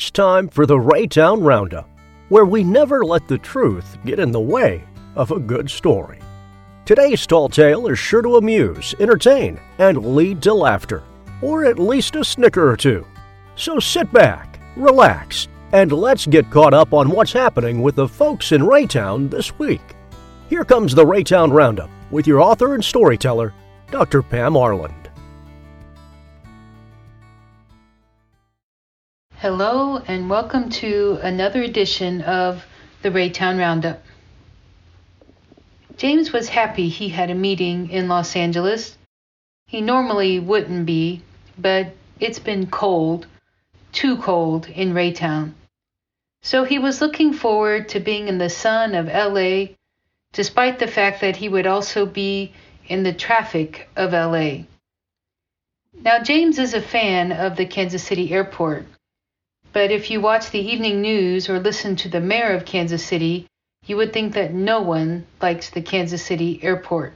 It's time for the Raytown Roundup, where we never let the truth get in the way of a good story. Today's tall tale is sure to amuse, entertain, and lead to laughter, or at least a snicker or two. So sit back, relax, and let's get caught up on what's happening with the folks in Raytown this week. Here comes the Raytown Roundup with your author and storyteller, Dr. Pam Arland. Hello, and welcome to another edition of the Raytown Roundup. James was happy he had a meeting in Los Angeles. He normally wouldn't be, but it's been cold, too cold in Raytown. So he was looking forward to being in the sun of LA, despite the fact that he would also be in the traffic of LA. Now, James is a fan of the Kansas City airport. But if you watch the evening news or listen to the mayor of Kansas City, you would think that no one likes the Kansas City airport.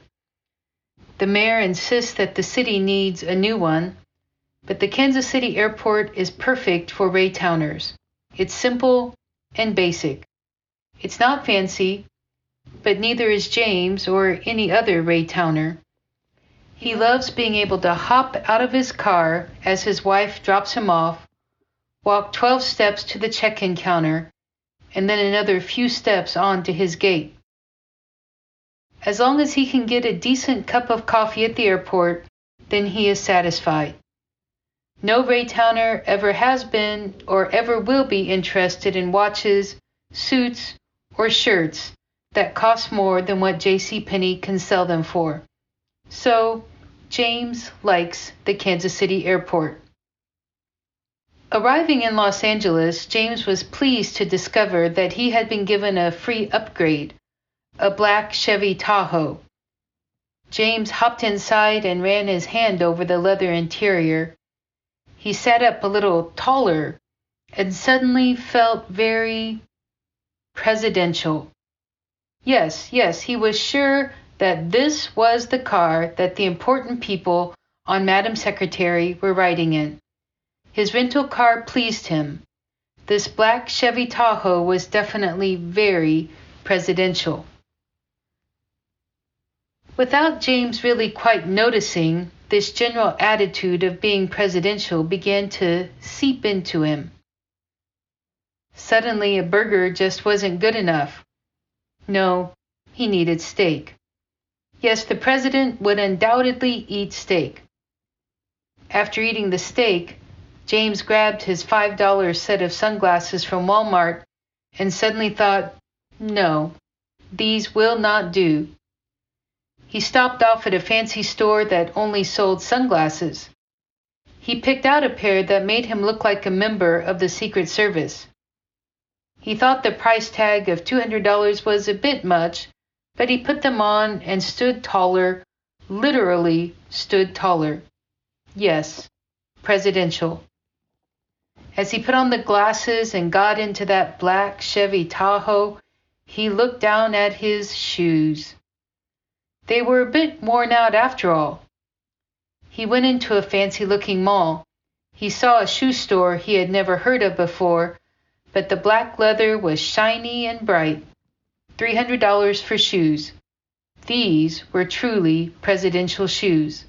The mayor insists that the city needs a new one, but the Kansas City airport is perfect for Raytowners. It's simple and basic. It's not fancy, but neither is James or any other Raytowner. He loves being able to hop out of his car as his wife drops him off walk 12 steps to the check in counter, and then another few steps on to his gate. As long as he can get a decent cup of coffee at the airport, then he is satisfied. No Raytowner ever has been or ever will be interested in watches, suits, or shirts that cost more than what J.C. Penney can sell them for. So, James likes the Kansas City airport. Arriving in Los Angeles, James was pleased to discover that he had been given a free upgrade, a black Chevy Tahoe. James hopped inside and ran his hand over the leather interior. He sat up a little taller and suddenly felt very presidential. Yes, yes, he was sure that this was the car that the important people on Madam Secretary were riding in. His rental car pleased him. This black Chevy Tahoe was definitely very presidential. Without James really quite noticing, this general attitude of being presidential began to seep into him. Suddenly, a burger just wasn't good enough. No, he needed steak. Yes, the president would undoubtedly eat steak. After eating the steak, James grabbed his $5 set of sunglasses from Walmart and suddenly thought, no, these will not do. He stopped off at a fancy store that only sold sunglasses. He picked out a pair that made him look like a member of the Secret Service. He thought the price tag of $200 was a bit much, but he put them on and stood taller, literally stood taller. Yes, presidential. As he put on the glasses and got into that black Chevy Tahoe, he looked down at his shoes. They were a bit worn out after all. He went into a fancy looking mall. He saw a shoe store he had never heard of before, but the black leather was shiny and bright. $300 for shoes. These were truly presidential shoes.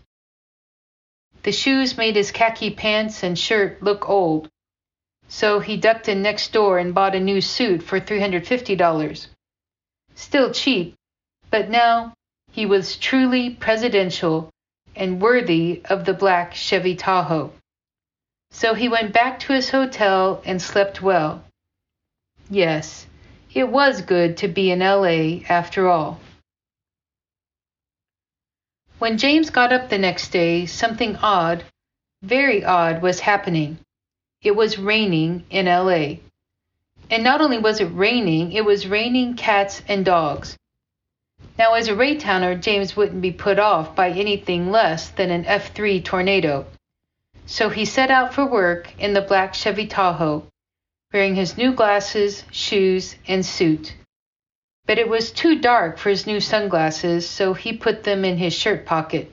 The shoes made his khaki pants and shirt look old. So he ducked in next door and bought a new suit for $350. Still cheap, but now he was truly presidential and worthy of the black Chevy Tahoe. So he went back to his hotel and slept well. Yes, it was good to be in LA after all. When James got up the next day, something odd, very odd, was happening. It was raining in LA. And not only was it raining, it was raining cats and dogs. Now, as a Raytowner, James wouldn't be put off by anything less than an F3 tornado. So he set out for work in the black Chevy Tahoe, wearing his new glasses, shoes, and suit. But it was too dark for his new sunglasses, so he put them in his shirt pocket.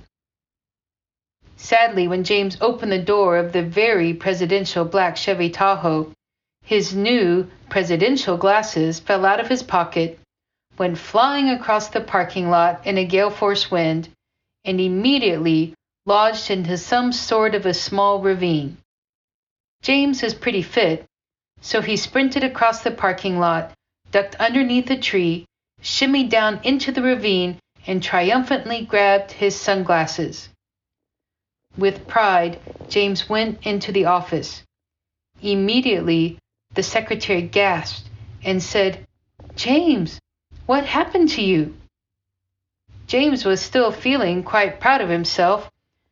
Sadly, when James opened the door of the very presidential black Chevy Tahoe, His new presidential glasses fell out of his pocket, went flying across the parking lot in a gale force wind, and immediately lodged into some sort of a small ravine. James is pretty fit, so he sprinted across the parking lot, ducked underneath a tree, shimmied down into the ravine, and triumphantly grabbed his sunglasses. With pride, James went into the office. Immediately, the secretary gasped and said, James, what happened to you? James was still feeling quite proud of himself,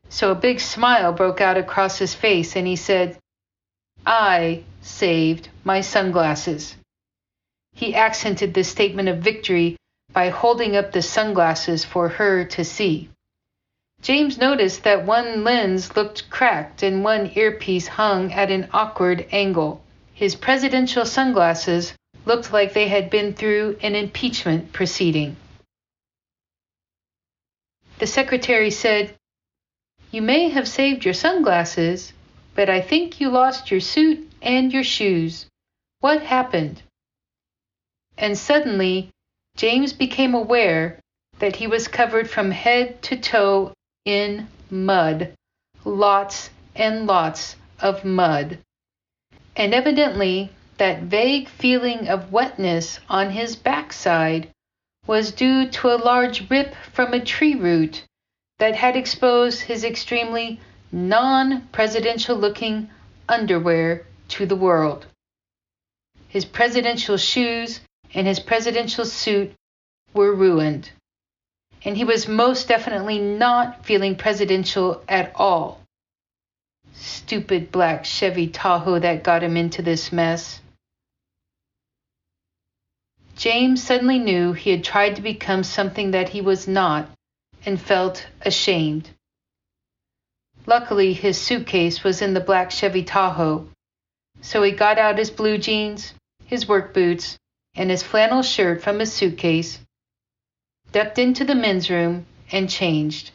so a big smile broke out across his face and he said, I saved my sunglasses. He accented this statement of victory by holding up the sunglasses for her to see. James noticed that one lens looked cracked and one earpiece hung at an awkward angle. His presidential sunglasses looked like they had been through an impeachment proceeding. The secretary said, You may have saved your sunglasses, but I think you lost your suit and your shoes. What happened? And suddenly, James became aware that he was covered from head to toe in mud, lots and lots of mud. And evidently, that vague feeling of wetness on his backside was due to a large rip from a tree root that had exposed his extremely non presidential looking underwear to the world. His presidential shoes and his presidential suit were ruined. And he was most definitely not feeling presidential at all. Stupid black Chevy Tahoe that got him into this mess. James suddenly knew he had tried to become something that he was not and felt ashamed. Luckily, his suitcase was in the black Chevy Tahoe, so he got out his blue jeans, his work boots, and his flannel shirt from his suitcase, ducked into the men's room, and changed.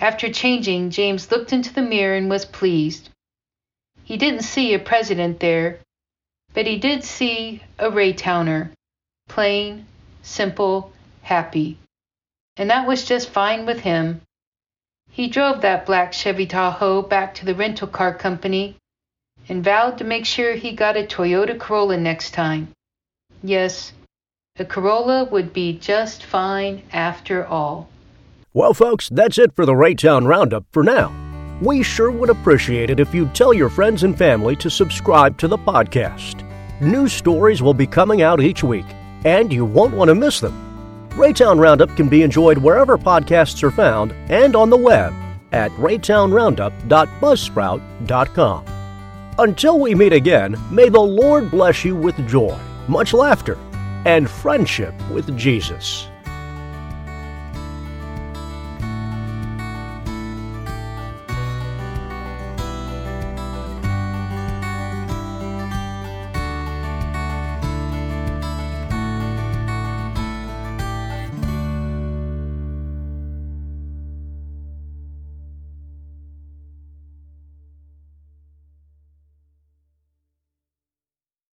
After changing, James looked into the mirror and was pleased. He didn't see a president there, but he did see a Raytowner, plain, simple, happy. And that was just fine with him. He drove that black Chevy Tahoe back to the rental car company and vowed to make sure he got a Toyota Corolla next time. Yes, a Corolla would be just fine after all. Well, folks, that's it for the Raytown Roundup for now. We sure would appreciate it if you'd tell your friends and family to subscribe to the podcast. New stories will be coming out each week, and you won't want to miss them. Raytown Roundup can be enjoyed wherever podcasts are found and on the web at raytownroundup.buzzsprout.com. Until we meet again, may the Lord bless you with joy, much laughter, and friendship with Jesus.